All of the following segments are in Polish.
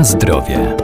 Na zdrowie.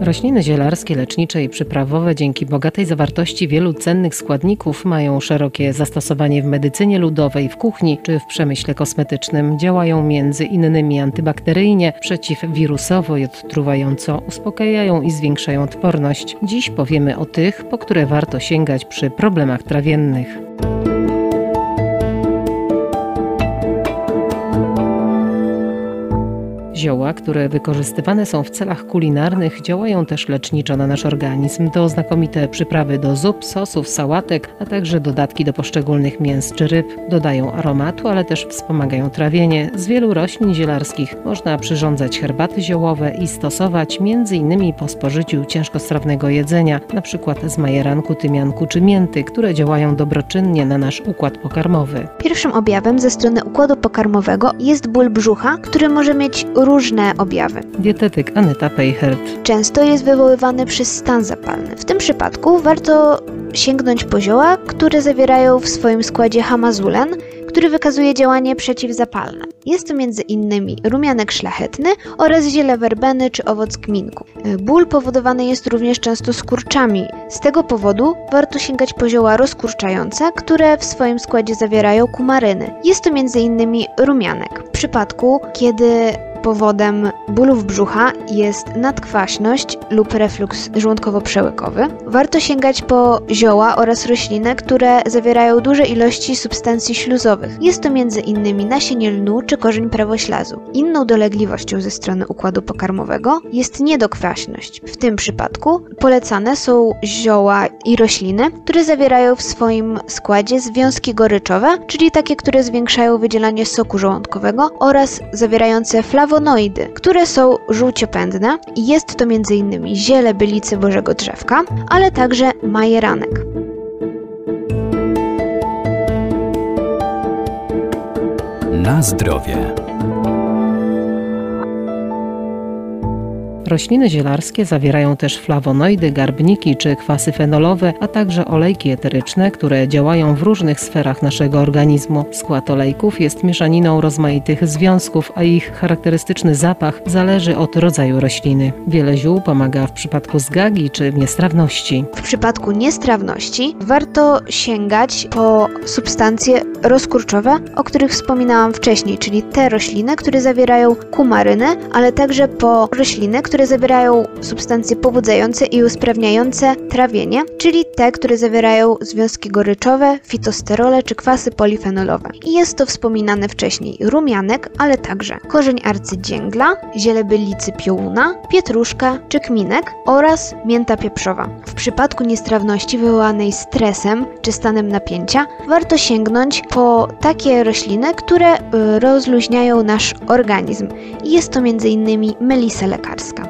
Rośliny zielarskie, lecznicze i przyprawowe dzięki bogatej zawartości wielu cennych składników mają szerokie zastosowanie w medycynie ludowej, w kuchni czy w przemyśle kosmetycznym. Działają między innymi antybakteryjnie, przeciwwirusowo i odtruwająco, uspokajają i zwiększają odporność. Dziś powiemy o tych, po które warto sięgać przy problemach trawiennych. Zioła, które wykorzystywane są w celach kulinarnych, działają też leczniczo na nasz organizm. To znakomite przyprawy do zup, sosów, sałatek, a także dodatki do poszczególnych mięs czy ryb. Dodają aromatu, ale też wspomagają trawienie. Z wielu roślin zielarskich można przyrządzać herbaty ziołowe i stosować m.in. po spożyciu ciężkostrawnego jedzenia, np. z majeranku, tymianku czy mięty, które działają dobroczynnie na nasz układ pokarmowy. Pierwszym objawem ze strony układu pokarmowego jest ból brzucha, który może mieć różne objawy. Dietetyk Aneta Peichert. Często jest wywoływany przez stan zapalny. W tym przypadku warto sięgnąć po zioła, które zawierają w swoim składzie hamazulen, który wykazuje działanie przeciwzapalne. Jest to m.in. rumianek szlachetny oraz ziele werbeny czy owoc kminku. Ból powodowany jest również często skurczami. Z tego powodu warto sięgać po zioła rozkurczające, które w swoim składzie zawierają kumaryny. Jest to m.in. rumianek. W przypadku, kiedy Powodem bólów brzucha jest nadkwaśność lub refluks żołądkowo-przełykowy. Warto sięgać po zioła oraz rośliny, które zawierają duże ilości substancji śluzowych. Jest to m.in. nasienie lnu czy korzeń prawoślazu. Inną dolegliwością ze strony układu pokarmowego jest niedokwaśność. W tym przypadku polecane są zioła i rośliny, które zawierają w swoim składzie związki goryczowe, czyli takie, które zwiększają wydzielanie soku żołądkowego oraz zawierające flawonoidy flawonoidy, które są żółciopędne i jest to m.in. ziele bylicy bożego drzewka, ale także majeranek. Na zdrowie. Rośliny zielarskie zawierają też flawonoidy, garbniki czy kwasy fenolowe, a także olejki eteryczne, które działają w różnych sferach naszego organizmu. Skład olejków jest mieszaniną rozmaitych związków, a ich charakterystyczny zapach zależy od rodzaju rośliny. Wiele ziół pomaga w przypadku zgagi czy niestrawności. W przypadku niestrawności warto sięgać po substancje rozkurczowe, o których wspominałam wcześniej, czyli te rośliny, które zawierają kumaryny, ale także po rośliny, które zawierają substancje pobudzające i usprawniające trawienie, czyli te, które zawierają związki goryczowe, fitosterole czy kwasy polifenolowe. I jest to wspominane wcześniej rumianek, ale także korzeń arcydzięgla, ziele bylicy piołuna, pietruszka czy kminek oraz mięta pieprzowa. W przypadku niestrawności wywołanej stresem czy stanem napięcia warto sięgnąć po takie rośliny, które y, rozluźniają nasz organizm. Jest to m.in. melisa lekarska.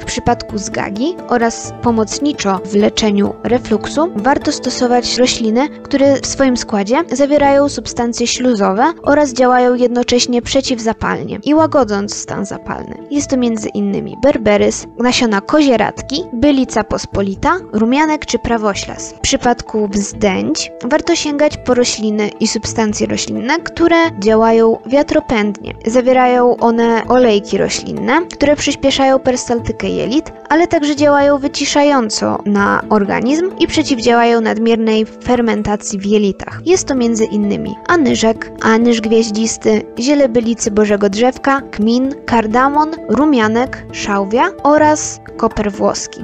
W przypadku zgagi oraz pomocniczo w leczeniu refluksu warto stosować rośliny, które w swoim składzie zawierają substancje śluzowe oraz działają jednocześnie przeciwzapalnie i łagodząc stan zapalny. Jest to m.in. berberys, nasiona kozieradki, bylica pospolita, rumianek czy prawoślas. W przypadku wzdęć warto sięgać po rośliny i substancje roślinne, które działają wiatropędnie. Zawierają one olejki roślinne, które przyspieszają perstaltykę jelit, ale także działają wyciszająco na organizm i przeciwdziałają nadmiernej fermentacji w jelitach. Jest to m.in. anyżek, anyż gwieździsty, ziele bylicy bożego drzewka, kmin, kardamon, rumianek, szałwia oraz koper włoski.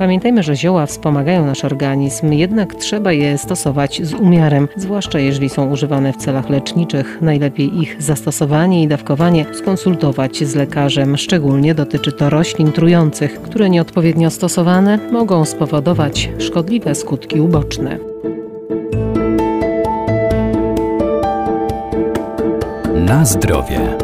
Pamiętajmy, że zioła wspomagają nasz organizm, jednak trzeba je stosować z umiarem, zwłaszcza jeżeli są używane w celach leczniczych. Najlepiej ich zastosowanie i dawkowanie skonsultować z lekarzem. Szczególnie dotyczy to roślin trujących, które nieodpowiednio stosowane mogą spowodować szkodliwe skutki uboczne. Na zdrowie.